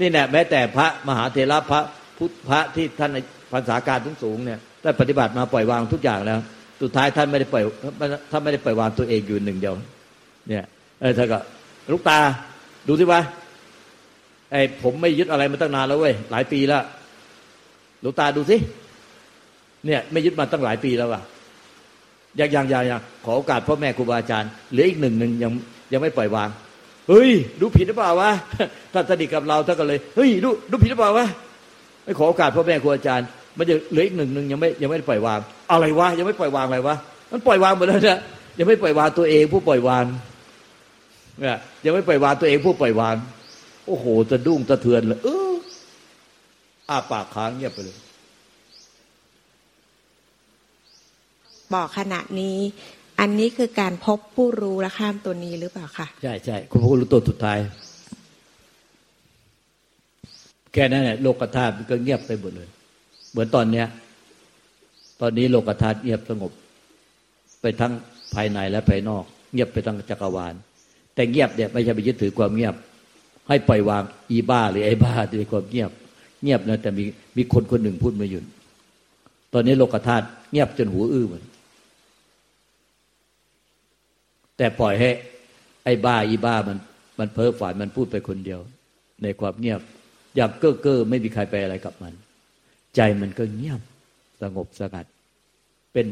นี่แหละแม้แต่พระมหาเถระพระพุทธพระที่ท่านภาษาการสูงสูงเนี่ยท่านปฏิบัติมาปล่อยวางทุกอย่างแล้ว สุดท้ายท่านไม่ได้ปล่อยท่านไม่ได้ปล่อยวางตัวเองอยู่หนึ่งเดียว เนี่ยเออท่านก็ลูกตาดูสิวะ ไอ้ผมไม่ยึดอะไรมาตั้งนานแล้วเว้ยหลายปีแล้วลูกตาดูสิเนี่ย ไม่ยึดมาตั้งหลายปีแล้วว่ะอย่างอย่างอย่างขอโอกาสพ่อแม่ครูบาอาจารย์เหลืออีกหนึ่งหนึ่งยังยังไม่ปล่อยวางเฮ้ยดูผิดหรือเปล่าวะท่านสนิทกับเราท่านก็เลยเฮ้ยดูดูผิดหรือเปล่าวะไม่ขอโอกาสพ่อแม่ครูอาจารย์ มันจะเหลืออีกหนึ่งหนึ่งยังไม่ยังไม่ปล่อยวาง อะไรวะยังไม่ปล่อยวางอะไรวะมันปล่อยวางหมดแล้วเนี่ยยังไม่ปล่อยวางตัวเองผู้ปล่อยวางเนี่ยยังไม่ปล่อยวางตัวเองผู้ปล่อยวาง โอ้โหจะดุ้งจะเทือนเลยเอออ้าปากค้างเงียบไปเลย บอกขณะนี้ อันนี้คือการพบผู้รู้และข้ามตัวนี้หรือเปล่าคะใช่ใช่คุณผู้รู้ตัวสุดท้าย แค่นั้นแหละโลกธาตุมันก็เงียบไปหมดเลย เหมือนตอนเนี้ย ตอนนี้โลกธาตุเงียบสงบ ไปทั้งภายในและภายนอก เงียบไปทั้งจักรวาล แต่เงียบเนี่ยไม่ใช่ไปยึดถือความเงียบ ให้ปล่อยวางอีบ้าหรือไอ้บ้าด้วยความเงียบ เงียบนะแต่มีมีคนคนหนึ่งพูดมาหยุดตอนนี้โลกธาตุเงียบจนหูอื้อหมือนแต่ปล่อยให้ ไอ้บ้าอีบ้ามัน มันเพ้อฝันมันพูดไปคนเดียว ในความเงียบ อย่างเก้อเก้อไม่มีใครไปอะไรกับมัน ใจมันก็เงียบสงบสงัด เป็น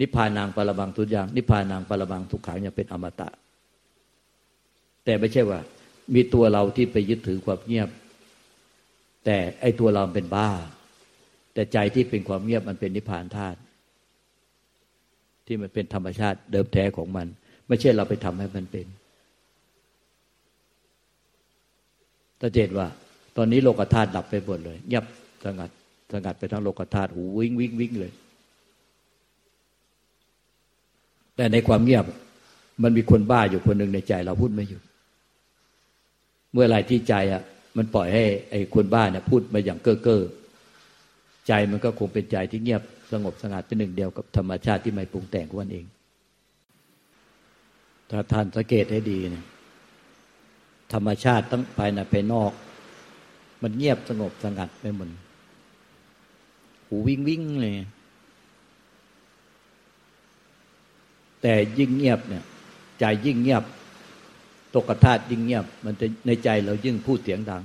นิพพานางปรบังทุกอย่าง นิพพานางปรบังทุกขังอย่างเป็นอมตะ แต่ไม่ใช่ว่า มีตัวเราที่ไปยึดถือความเงียบ แต่ไอ้ตัวเราเป็นบ้า แต่ใจที่เป็นความเงียบมันเป็นนิพพานธาตุที่มันเป็นธรรมชาติเดิมแท้ของมัน ไม่ใช่เราไปทำให้มันเป็นตาเจตว่า ตอนนี้โลกธาตุดับไปหมดเลยเงียบสงัดสงัดไปทั้งโลกธาตุหูวิ่งวิ่งวิ่งเลย แต่ในความเงียบ มันมีคนบ้าอยู่คนหนึ่งในใจเราพูดไม่หยุด เมื่อไรที่ใจอะ มันปล่อยให้ไอ้คนบ้าเนี่ยพูดมาอย่างเก้อเก้อใจมันก็คงเป็นใจที่เงียบสงบสงัดเป็นหนึ่งเดียวกับธรรมชาติที่ไม่ปรุงแต่งของมันเอง ถ้าท่านสังเกตให้ดีเนี่ยธรรมชาติทั้งภายในภายนอก มันเงียบสงบสงัดไปหมดหูวิ่งวิ่งเลยแต่ยิ่งเงียบเนี่ยใจยิ่งเงียบ ตกกระธาตุยิ่งเงียบ มันจะในใจเรายิ่งพูดเสียงดัง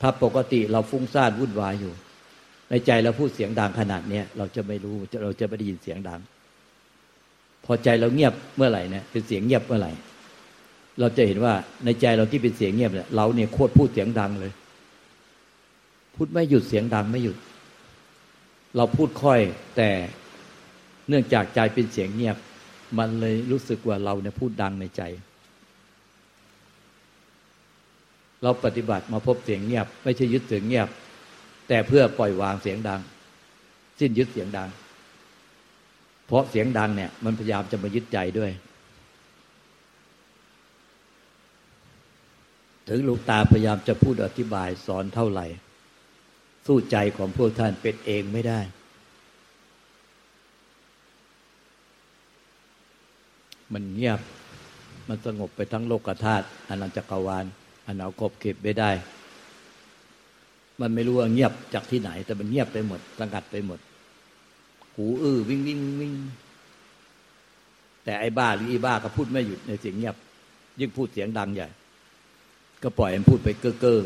ถ้าปกติเราฟุ้งซ่านวุ่นวายอยู่ ในใจเราพูดเสียงดังขนาดเนี้ยเราจะไม่รู้เราจะไม่ได้ยินเสียงดัง พอใจเราเงียบเมื่อไหร่เนี่ยเป็นเสียงเงียบเมื่อไหร่ เราจะเห็นว่าในใจเราที่เป็นเสียงเงียบเนี่ยเราเนี่ยโคตรพูดเสียงดังเลย พูดไม่หยุดเสียงดังไม่หยุด เราพูดค่อยแต่เนื่องจากใจเป็นเสียงเงียบ มันเลยรู้สึกว่าเราเนี่ยพูดดังในใจ เราปฏิบัติมาพบเสียงเงียบ ไม่ใช่ยึดเสียงเงียบ แต่เพื่อปล่อยวางเสียงดัง สิ้นยึดเสียงดัง เพราะเสียงดังเนี่ย มันพยายามจะมายึดใจด้วย ถึงลูกตาพยายามจะพูดอธิบายสอนเท่าไหร่ สู้ใจของพวกท่านเป็นเองไม่ได้ มันเงียบ มันสงบไปทั้งโลกธาตุอนันตจักรวาลอันเอากบเก็บไม่ได้ มันไม่รู้ว่าเงียบจากที่ไหน แต่มันเงียบไปหมดสังกัดไปหมด หูอื้อวิ่งวิ่งวิ่งแต่ไอ้บ้าหรือไอ้บ้าก็พูดไม่หยุดในเสียงเงียบ ยิ่งพูดเสียงดังใหญ่ ก็ปล่อยมันพูดไปเก้อเก้อ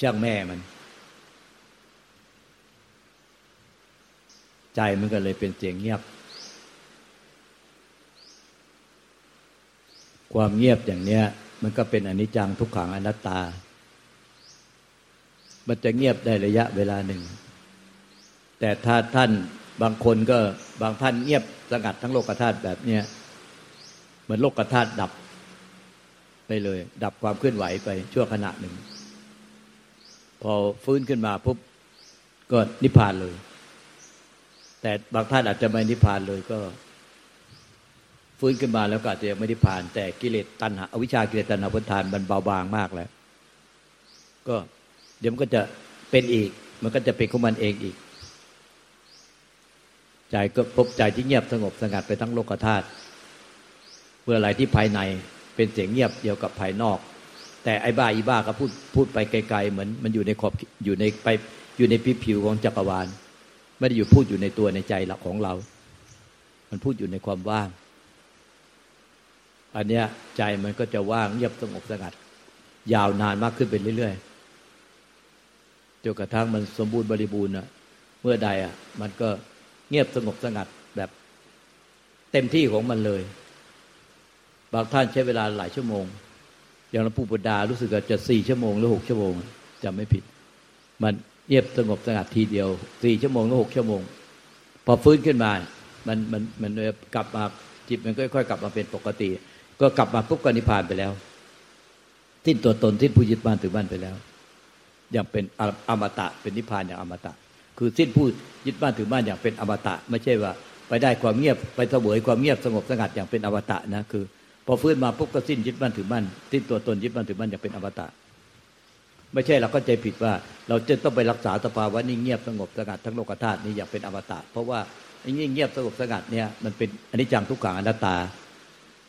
ช่างแม่มัน ใจมันก็เลยเป็นเสียงเงียบ ความเงียบอย่างเนี้ย มันก็เป็นอนิจจังทุกขังอนัตตา มันจะเงียบได้ระยะเวลาหนึ่ง แต่ถ้าท่านบางคนก็บางท่านเงียบสงัดทั้งโลกธาตุแบบเนี้ยเหมือนโลกธาตุดับไปเลย ดับความเคลื่อนไหวไปชั่วขณะหนึ่ง พอฟื้นขึ้นมาปุ๊บก็นิพพานเลย แต่บางท่านอาจจะไม่นิพพานเลยก็ ฟื้นขึ้นมาแล้วก็อาจจะยังไม่ได้ผ่าน แต่กิเลสตัณหาอวิชชากิเลสตัณหาพุทธานมันเบาบางมากแล้ว ก็เดี๋ยวมันก็จะเป็นอีก มันก็จะเป็นของมันเองอีก ใจก็พบใจที่เงียบสงบสงัดไปทั้งโลกธาตุเมื่ออะไรที่ภายในเป็นเสียงเงียบเดียวกับภายนอก แต่ไอ้บ้าอีบ้าก็พูดพูดไปไกลๆเหมือน มันอยู่ในขอบอยู่ในไปอยู่ในผิวผิวของจักรวาล ไม่ได้อยู่พูดอยู่ในตัวในใจหลักของเรา มันพูดอยู่ในความว่าง อันเนี้ยใจมันก็จะว่างเงียบสงบสงัด ยาวนานมากขึ้นไปเรื่อยๆจนกระทั่งมันสมบูรณ์บริบูรณ์อะเมื่อใดอะมันก็เงียบสงบสงัดแบบ เต็มที่ของมันเลย บางท่านใช้เวลาหลายชั่วโมง อย่างหลวงปู่บุดารู้สึกว่าจะสี่ชั่วโมงหรือหกชั่วโมงจะไม่ผิด มันเงียบสงบสงัดทีเดียวสี่ชั่วโมงหรือหกชั่วโมง พอฟื้นขึ้นมา มันมันมันกลับมาจิตมันก็ค่อยๆกลับมาเป็นปกติ ก็กลับมาปุ๊บก็นิพพานไปแล้วสิ้นตัวตนสิ้นผู้ยึดบ้านถือบ้านไปแล้วอย่างเป็นอมตะเป็นนิพพานอย่างอมตะ คือสิ้นผู้ยึดบ้านถือบ้านอย่างเป็นอมตะ ไม่ใช่ว่า ไปได้ความเงียบไปเสวยความเงียบสงบสงัดอย่างเป็นอมตะนะคือ พอฟื้นมาปุ๊บก็สิ้นยึดบ้านถือบ้านสิ้นตัวตนยึดบ้านถือบ้านอย่างเป็นอมตะ ไม่ใช่เราก็ใจผิดว่า เราจะต้องไปรักษาสภาวะนิ่งเงียบสงบสงัดทั้งโลกธาตุนี้อย่างเป็นอมตะ เพราะว่านิ่งเงียบสงบสงัดเนี่ยมันเป็นอนิจจังทุกขังอนัตตา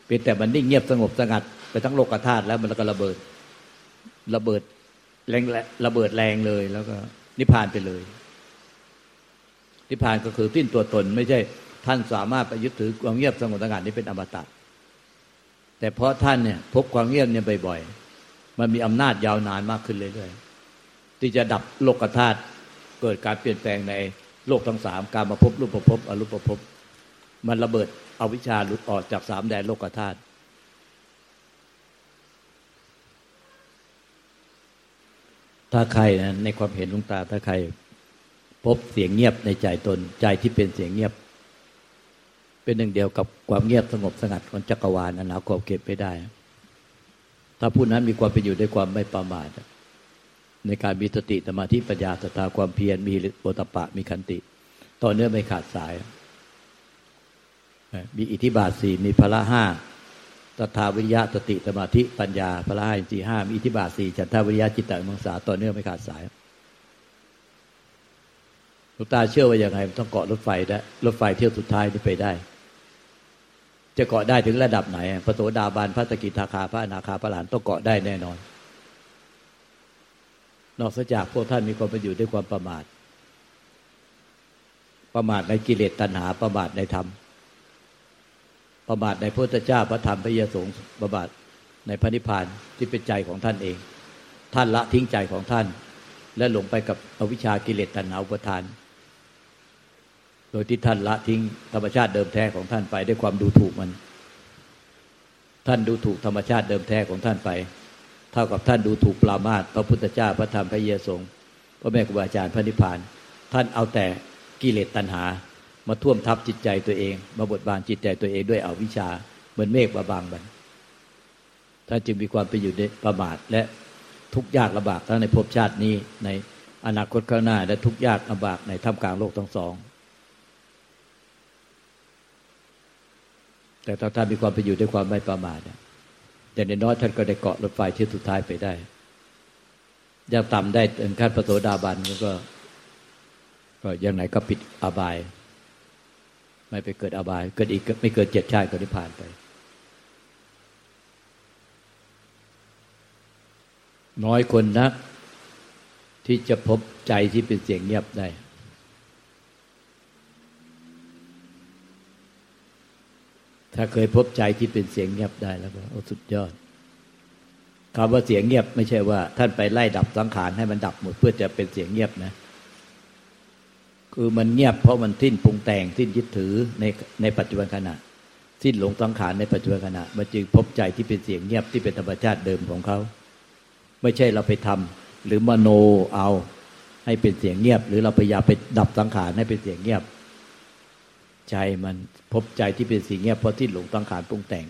เป็นแต่มันนิ่งเงียบสงบสงัด ไปทั้งโลกธาตุแล้วมันก็ระเบิด ระเบิดแรงระเบิดแรงเลย แล้วก็ นิพพานไปเลย นิพพานก็คือสิ้นตัวตน ไม่ใช่ ท่านสามารถไปยึดถือความเงียบสงบสงัดนี้เป็นอมตะแต่เพราะท่านเนี่ย พบความเงียบเนี่ยบ่อยๆมันมีอำนาจยาวนานมากขึ้นเรื่อยๆที่จะดับโลกธาตุเกิดการเปลี่ยนแปลงในโลกทั้งสามการมาพบรูปประพบอรูปประพบ มันระเบิดเอาวิชาหลุดออกจากสามแดนโลกธาตุถ้าใครนะในความเห็นลุงตาถ้าใคร พบเสียงเงียบในใจตนใจที่เป็นเสียงเงียบ เป็นหนึ่งเดียวกับความเงียบสงบสงัดของจักรวาลอันหนาขอบเก็บไปได้ ถ้าผู้นั้นมีความเป็นอยู่ด้วยความไม่ประมาทในการมีสติสมาธิปัญญาสตาความเพียรมีโอตปะมีคันติ ต่อเนื่องไม่ขาดสาย มีอิทธิบาทสี่มีพละห้าตถาวิริยะสติสมาธิปัญญาพละห้าสี่ห้ามีอิทธิบาทสี่ฉันทาวิริยะจิตตมังสาต่อเนื่องไม่ขาดสายลูกตาเชื่อว่าอย่างไรต้องเกาะรถไฟได้รถไฟเที่ยวสุดท้ายที่ไปได้ จะเกาะได้ถึงระดับไหนพระโสดาบาลพระสกิทาคาพระอนาคาพระหลานต้องเกาะได้แน่นอน นอกจากพวกท่านมีความเป็นอยู่ด้วยความประมาท ประมาทในกิเลสตัณหาประมาทในธรรม ประบาทในพระพุทธเจ้าพระธรรมพระยสงฆ์ประบาทในพระนิพพานที่เป็นใจของท่านเอง ท่านละทิ้งใจของท่าน และหลงไปกับอวิชากิเลสตัณหาอุปทาน โดยที่ท่านละทิ้งธรรมชาติเดิมแท้ของท่านไปด้วยความดูถูกมัน ท่านดูถูกธรรมชาติเดิมแท้ของท่านไป เท่ากับท่านดูถูกปรามาตพระพุทธเจ้าพระธรรมพระเยสงพระแม่ครูบาอาจารย์พระนิพพาน ท่านเอาแต่กิเลสตัณหา มาท่วมทับจิตใจตัวเอง มาบดบานจิตใจตัวเองด้วยอวิชชา เหมือนเมฆมาบางบันท่านจึงมีความไปอยู่ในประมาทและทุกยากลำบากทั้งในภพชาตินี้ในอนาคตข้างหน้า และทุกยากลำบากในท่ามกลางโลกทั้งสอง แต่ถ้าท่านมีความไปอยู่ด้วยความไม่ประมาทแต่ในน้อยท่านก็ได้เกาะรถไฟที่สุดท้ายไปได้ยังต่ำได้ถึงขั้นประโสดาบันก็ ก็ยังไหนก็ปิดอบาย ไม่ไปเกิดอบาย เกิดอีกไม่เกิดเจ็ดชาติก็นิพพานไป น้อยคนนัก ที่จะพบใจที่เป็นเสียงเงียบได้ ถ้าเคยพบใจที่เป็นเสียงเงียบได้แล้วก็โอ้สุดยอดคำว่าเสียงเงียบ ไม่ใช่ว่า ท่านไปไล่ดับสังขารให้มันดับหมดเพื่อจะเป็นเสียงเงียบนะ คือมันเงียบเพราะมันสิ้นปรุงแต่งสิ้นยึดถือในในปัจจุบันขณะ สิ้นหลงสังขารในปัจจุบันขณะ มันจึงพบใจที่เป็นเสียงเงียบที่เป็นธรรมชาติเดิมของเขา ไม่ใช่เราไปทำหรือมโนเอาให้เป็นเสียงเงียบ หรือเราพยายามไปดับสังขารให้เป็นเสียงเงียบ ใจมันพบใจที่เป็นเสียงเงียบเพราะที่หลงสังขารปรุงแต่ง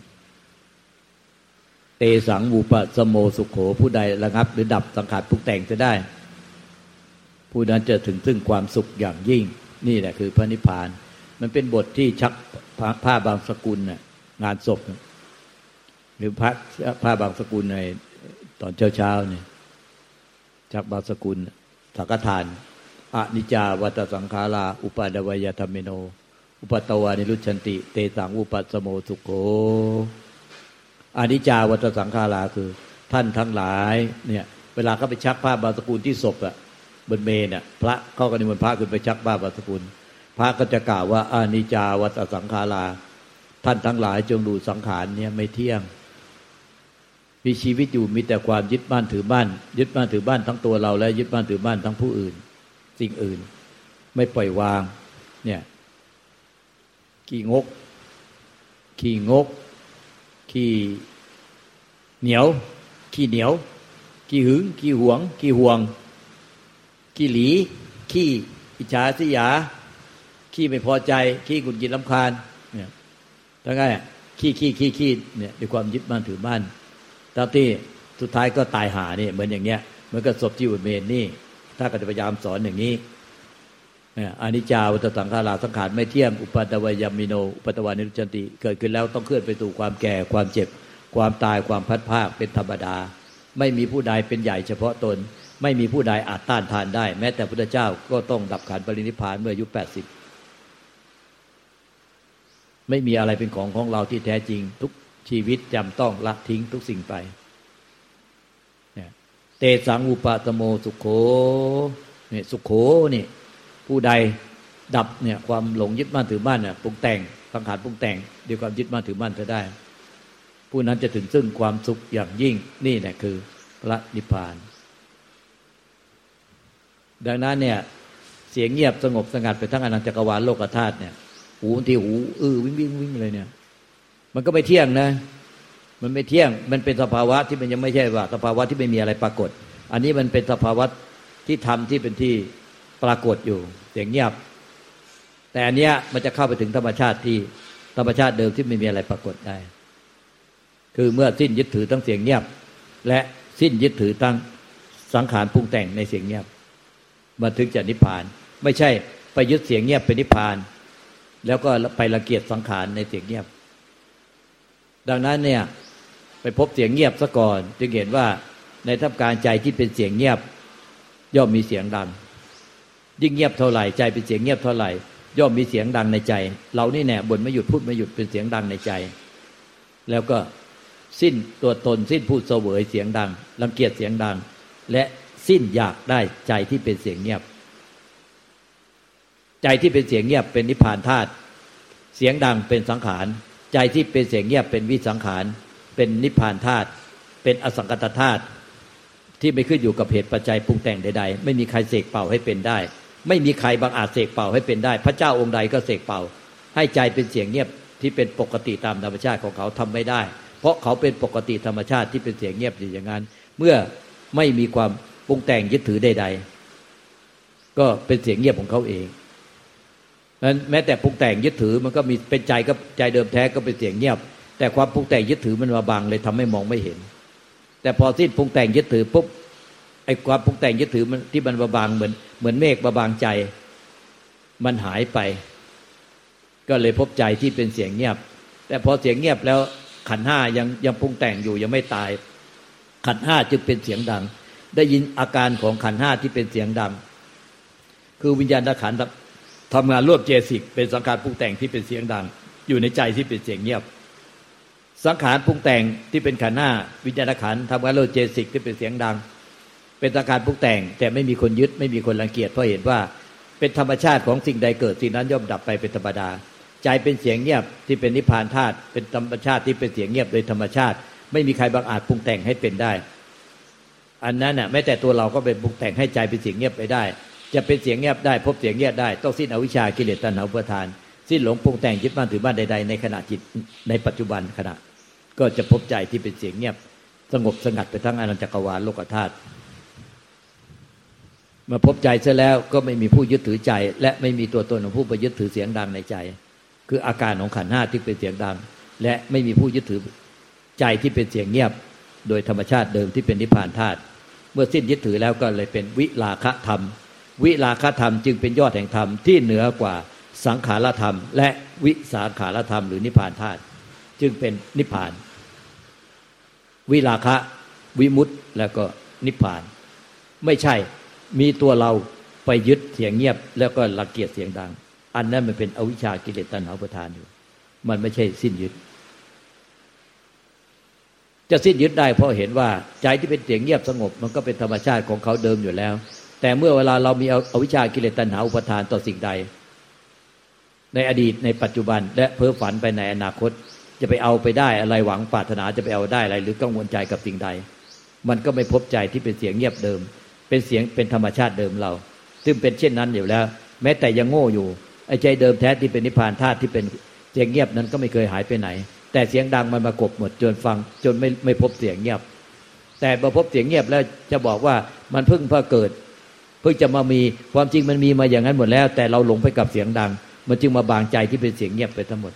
เตสังบูปะสโมสุขโขผู้ใดระงับ หรือดับสังขารปรุงแต่งจะได้ ผู้นั้นจะถึงซึ่งความสุขอย่างยิ่ง นี่แหละคือพระนิพพาน มันเป็นบทที่ชักผ้าบางสกุลน่ะงานศพ หรือพระพระบางสกุลในตอนเช้าเช้าเนี่ยจากบางสกุลสังฆทานอนิจจาวัตสังขาราอุปาดวยธรรมิโน อุปตวานิรุชันติ เตสังอุปัสโมสุโขอนิจจาวัตสังขาราคือ ท่านทั้งหลายเนี่ย เวลาเขาไปชักผ้าบางสกุลที่ศพอะ บนเมนอะพระเขาก็นิมนต์พระขึ้นไปชักผ้าบางสกุล พระก็จะกล่าวว่าอานิจจาวัตสังขารา ท่านทั้งหลายจงดูสังขารเนี่ยไม่เที่ยง มีชีวิตอยู่มีแต่ความยึดบ้านถือบ้าน ยึดบ้านถือบ้านทั้งตัวเราและยึดบ้านถือบ้านทั้งผู้อื่น สิ่งอื่น ไม่ปล่อยวาง เนี่ยขี้งก ขี้งก ขี้เหนียว ขี้เหนียว ขี้หึง ขี้หวง ขี้ห่วง ขี้หลี ขี้อิจฉาสิยา ขี้ไม่พอใจ ขี้กุญกินลำคาญเนี่ยทั้งไงขี้ขี้ขี้ขี้เนี่ยด้วยความยึดบ้านถือบ้านตอนที่สุดท้ายก็ตายหาเนี่ยเหมือนอย่างเงี้ยเหมือนกับศพที่อุเมนนี่ ถ้าก็จะพยายามสอนอย่างนี้อานิจจาวัตสังขาราสังขารไม่เที่ยงอุปัตวยามิโนอุปัตวานิรุจันติ เกิดขึ้นแล้วต้องเคลื่อนไปสู่ความแก่ความเจ็บ ความตายความพัดภาคเป็นธรรมดา ไม่มีผู้ใดเป็นใหญ่เฉพาะตน ไม่มีผู้ใดอาจต้านทานได้ แม้แต่พระเจ้าก็ต้องดับขันปรินิพานเมื่ออายุแปดสิบไม่มีอะไรเป็นของของเราที่แท้จริง ทุกชีวิตจำต้องละทิ้งทุกสิ่งไปเตสังอุปาตโมสุขโขเนี่ยสุขโขนี่ผู้ใดดับเนี่ยความหลงยึดมั่นถือมั่นเนี่ยปรุงแต่งสังขารปรุงแต่งด้วยความยึดมั่นถือมั่นจะได้ ผู้นั้นจะถึงซึ่งความสุขอย่างยิ่งนี่แหละคือพระนิพพาน ดังนั้นเนี่ยเสียงเงียบสงบสงัดไปทั้งอนันตจักรวาลโลกธาตุเนี่ย หูที่หูอื้อวิ่งวิ่งวิ่งเลยเนี่ย มันก็ไม่เที่ยงนะ มันไม่เที่ยง มันเป็นสภาวะที่มันยังไม่ใช่ว่า สภาวะที่ไม่มีอะไรปรากฏ อันนี้มันเป็นสภาวะที่ทำที่เป็นที่ปรากฏอยู่ เสียงเงียบ แต่อันเนี้ยมันจะเข้าไปถึงธรรมชาติที่ธรรมชาติเดิมที่ไม่มีอะไรปรากฏได้ คือเมื่อสิ้นยึดถือทั้งเสียงเงียบ และสิ้นยึดถือทั้งสังขารปรุงแต่งในเสียงเงียบ มันถึงจะนิพพาน ไม่ใช่ไปยึดเสียงเงียบเป็นนิพพาน แล้วก็ไปละเกียดสังขารในเสียงเงียบ ดังนั้นเนี่ยไปพบเสียงเงียบซะก่อน จึงเห็นว่าในทับการใจที่เป็นเสียงเงียบ ย่อมมีเสียงดัง ยิ่งเงียบเท่าไหร่ใจเป็นเสียงเงียบเท่าไหร่ ย่อมมีเสียงดังในใจ เรานี่แน่บนไม่หยุดพูดไม่หยุดเป็นเสียงดังในใจ แล้วก็สิ้นตัวตนสิ้นพูดเสวยเสียงดังรังเกียจเสียงดัง และ สิ้นอยากได้ใจที่เป็นเสียงเงียบ ใจที่เป็นเสียงเงียบเป็นนิพพานธาตุเสียงดังเป็นสังขาร ใจที่เป็นเสียงเงียบเป็นวิสังขาร เป็นนิพพานธาตุเป็นอสังกตธาตุที่ไม่ขึ้นอยู่กับเหตุปัจจัยปรุงแต่งใดๆ ไม่มีใครเสกเป่าให้เป็นได้ ไม่มีใครบางอาจเสกเป่าให้เป็นได้ พระเจ้าองค์ใดก็เสกเป่า ให้ใจเป็นเสียงเงียบที่เป็นปกติตามธรรมชาติของเขาทำไม่ได้ เพราะเขาเป็นปกติธรรมชาติที่เป็นเสียงเงียบอย่างนั้น เมื่อไม่มีความ ปรุงแต่งยึดถือใดๆก็เป็นเสียงเงียบของเขาเองนั้นแม้แต่ปรุงแต่งยึดถือมันก็มีเป็นใจก็ใจเดิมแท้ก็เป็นเสียงเงียบ แต่ความปรุงแต่งยึดถือมันมาบังเลยทำให้มองไม่เห็น แต่พอสิ้นปรุงแต่งยึดถือปุ๊บไอ้ความปรุงแต่งยึดถือมันที่มันมาบางเหมือน เหมือนเมฆมาบางใจ มันหายไป ก็เลยพบใจที่เป็นเสียงเงียบ แต่พอเสียงเงียบแล้วขันห้ายังยังปรุงแต่งอยู่ยังไม่ตาย ขันห้าจึงเป็นเสียงดัง ได้ยินอาการของขันห้าที่เป็นเสียงดัง คือวิญญาณขันทำงานรวบเจสิก เป็นสังขารปรุงแต่งที่เป็นเสียงดัง อยู่ในใจที่เป็นเสียงเงียบ สังขารปรุงแต่งที่เป็นขันห้าวิญญาณขันทำงานรวบเจสิกที่เป็นเสียงดัง เป็นสังขารปรุงแต่ง แต่ไม่มีคนยึดไม่มีคนรังเกียจเพราะเห็นว่าเป็นธรรมชาติของสิ่งใดเกิดสิ่งนั้นย่อมดับไปเป็นธรรมดา ใจเป็นเสียงเงียบที่เป็นนิพพานธาตุเป็นธรรมชาติที่เป็นเสียงเงียบโดยธรรมชาติ ไม่มีใครบางอาจปรุงแต่งให้เป็นได้ อันนั้นน่ะแม้แต่ตัวเราก็เป็นปรุงแต่งให้ใจเป็นเสียงเงียบไปได้ จะเป็นเสียงเงียบได้พบเสียงเงียบได้ต้องสิ้นอวิชากิเลสตัณหาอุปทาน สิ้นหลงปรุงแต่งยึดบ้านถือบ้านใดๆในขณะจิตในปัจจุบันขณะ ก็จะพบใจที่เป็นเสียงเงียบ สงบสงัดไปทั้งอนันตจักรวาลโลกธาตุมื่อพบใจเสร็จแล้วก็ไม่มีผู้ยึดถือใจ และไม่มีตัวตนของผู้ไปยึดถือเสียงดังในใจ คืออาการของขันห้าที่เป็นเสียงดัง และไม่มีผู้ยึดถือใจที่เป็นเสียงเงียบ โดยธรรมชาติเดิมที่เป็นนิพพานธาตุ เมื่อสิ้นยึดถือแล้วก็เลยเป็นวิลาคะธรรม วิลาคะธรรมจึงเป็นยอดแห่งธรรมที่เหนือกว่าสังขารธรรม และวิสาขารธรรมหรือนิพพานธาตุจึงเป็นนิพพาน วิราคะวิมุตต์แล้วก็นิพพาน ไม่ใช่มีตัวเราไปยึดเสียงเงียบ แล้วก็รังเกียจเสียงดัง อันนั้นมันเป็นอวิชชากิเลสตัณหาประทานอยู่ มันไม่ใช่สิ้นยึด จะสิ้นยึดได้เพราะเห็นว่าใจที่เป็นเสียงเงียบสงบ มันก็เป็นธรรมชาติของเขาเดิมอยู่แล้ว แต่เมื่อเวลาเรามีอวิชชากิเลสตัณหาอุปทานต่อสิ่งใด ในอดีตในปัจจุบัน และเพ้อฝันไปในอนาคต จะไปเอาไปได้อะไรหวังปรารถนาจะไปเอาได้อะไร หรือกังวลใจกับสิ่งใด มันก็ไม่พบใจที่เป็นเสียงเงียบเดิม เป็นเสียงเป็นธรรมชาติเดิมเรา ซึ่งเป็นเช่นนั้นอยู่แล้ว แม้แต่ยังโง่อยู่ไอ้ใจเดิมแท้ที่เป็นนิพพานธาตุที่เป็นเสียงเงียบนั้นก็ไม่เคยหายไปไหน แต่เสียงดังมันมากบหมดจนฟังจนไม่ไม่พบเสียงเงียบ แต่พอพบเสียงเงียบแล้วจะบอกว่ามันเพิ่งเพิ่งเกิด เพิ่งจะมามีความจริงมันมีมาอย่างนั้นหมดแล้ว แต่เราหลงไปกับเสียงดัง มันจึงมาบางใจที่เป็นเสียงเงียบไปทั้งหมด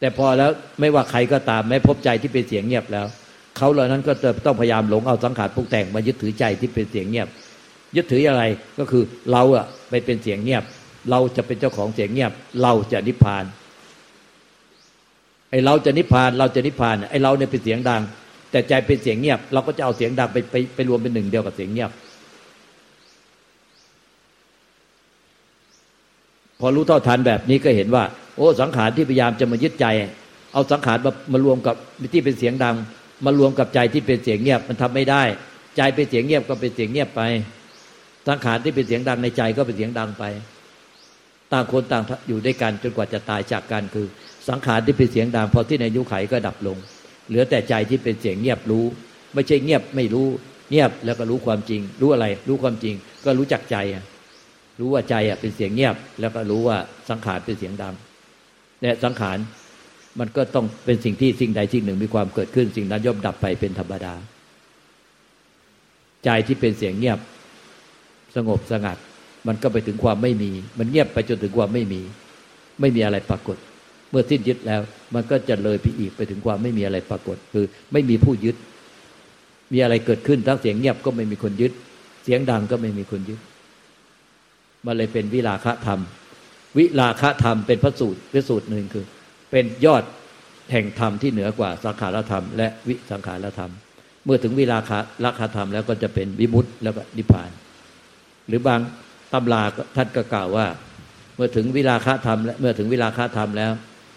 แต่พอแล้วไม่ว่าใครก็ตามไม่พบใจที่เป็นเสียงเงียบแล้วเขาเหล่านั้นก็จะต้องพยายามหลงเอาสังขารปรุงแต่งมายึดถือใจที่เป็นเสียงเงียบ ยึดถืออะไรก็คือเราอะไปเป็นเสียงเงียบ เราจะเป็นเจ้าของเสียงเงียบ เราจะนิพพาน ไอเราจะนิพพานเราจะนิพพานไอเราเนี่ยเป็นเสียงดัง แต่ใจเป็นเสียงเงียบ เราก็จะเอาเสียงดังไปไปไปรวมเป็นหนึ่งเดียวกับเสียงเงียบ พอรู้เท่าทันแบบนี้ก็เห็นว่า โอ้สังขารที่พยายามจะมายึดใจ เอาสังขารมามารวมกับที่เป็นเสียงดัง มารวมกับใจที่เป็นเสียงเงียบมันทำไม่ได้ ใจเป็นเสียงเงียบก็เป็นเสียงเงียบไป สังขารที่เป็นเสียงดังในใจก็เป็นเสียงดังไป ต่างคนต่างอยู่ด้วยกันจนกว่าจะตายจากกันคือ สังขารที่เป็นเสียงดังพอที่ในยุคไขก็ดับลง เหลือแต่ใจที่เป็นเสียงเงียบรู้ ไม่ใช่เงียบไม่รู้ เงียบแล้วก็รู้ความจริง รู้อะไร รู้ความจริง ก็รู้จักใจรู้ว่าใจอะเป็นเสียงเงียบ แล้วก็รู้ว่าสังขารเป็นเสียงดังเนี่ยสังขารมันก็ต้องเป็นสิ่งที่สิ่งใดสิ่งหนึ่งมีความเกิดขึ้น สิ่งนั้นย่อมดับไปเป็นธรรมดา ใจที่เป็นเสียงเงียบ สงบสงัด มันก็ไปถึงความไม่มี มันเงียบไปจนถึงความไม่มี ไม่มีอะไรปรากฏ เมื่อสิ้นยึดแล้ว มันก็จะเลยไปอีกไปถึงความไม่มีอะไรปรากฏ คือไม่มีผู้ยึด มีอะไรเกิดขึ้นทั้งเสียงเงียบก็ไม่มีคนยึด เสียงดังก็ไม่มีคนยึด มันเลยเป็นวิราคะธรรม วิราคะธรรมเป็นพระสูตรพระสูตรหนึ่งคือ เป็นยอดแห่งธรรมที่เหนือกว่าสังขารธรรม และวิสังขารธรรม เมื่อถึงวิราคะราคาธรรมแล้วก็จะเป็นวิมุตต์แล้วก็นิพพาน หรือบางตำราท่านก็กล่าวว่า เมื่อถึงวิราคะธรรมและเมื่อถึงวิราคะธรรมแล้ว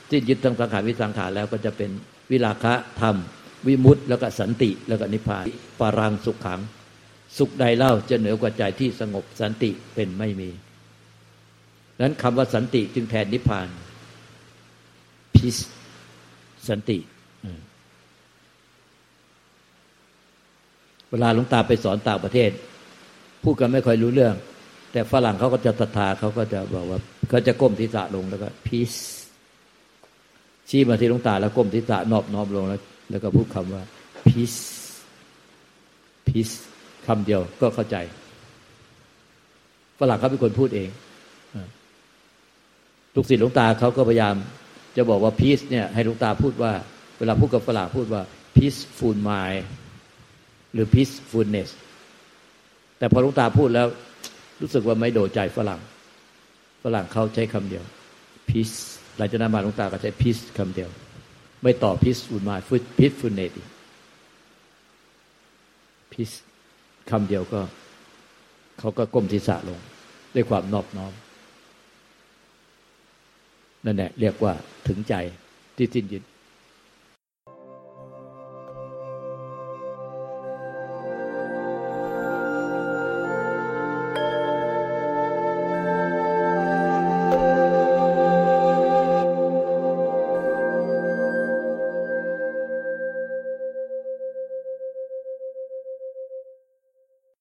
ที่ยึดทั้งสังขารวิสังขารแล้วก็จะเป็นวิราคะธรรม วิมุตต์แล้วก็สันติแล้วก็นิพพานปารังสุขขัง สุขใดเล่าจะเหนือกว่าใจที่สงบสันติเป็นไม่มีนั้นคำว่าสันติจึงแทนนิพพานพิสสันติเวลาหลวงตาไปสอนต่างประเทศ พูดกันไม่ค่อยรู้เรื่อง แต่ฝรั่งเขาก็จะศรัทธาเขาก็จะบอกว่าเขาจะก้มทิศะลงแล้วก็พีซ ชี้มาที่หลวงตาแล้วก้มทิศะนอบน้อมลงแล้ว แล้วก็พูดคำว่าพีซพีซคำเดียวก็เข้าใจฝรั่งเขาเป็นคนพูดเองลูกศิษย์หลวงตาเขาก็พยายาม จะบอกว่าพีซเนี่ยให้หลวงตาพูดว่า เวลาพูดกับฝรั่งพูดว่า peaceful mind หรือ peacefulness แต่พอหลวงตาพูดแล้ว รู้สึกว่าไม่โดดใจฝรั่ง ฝรั่งเขาใช้คำเดียว peace หลังจากนั้นมาหลวงตาก็ใช้พิสคำเดียว ไม่ต่อพิสอุนมาฟุตพิสฟุนเนติพิสคำเดียวก็ เขาก็ก้มศีรษะลง ด้วยความนอบน้อม นั่นแหละเรียกว่าถึงใจที่สิ้นยึด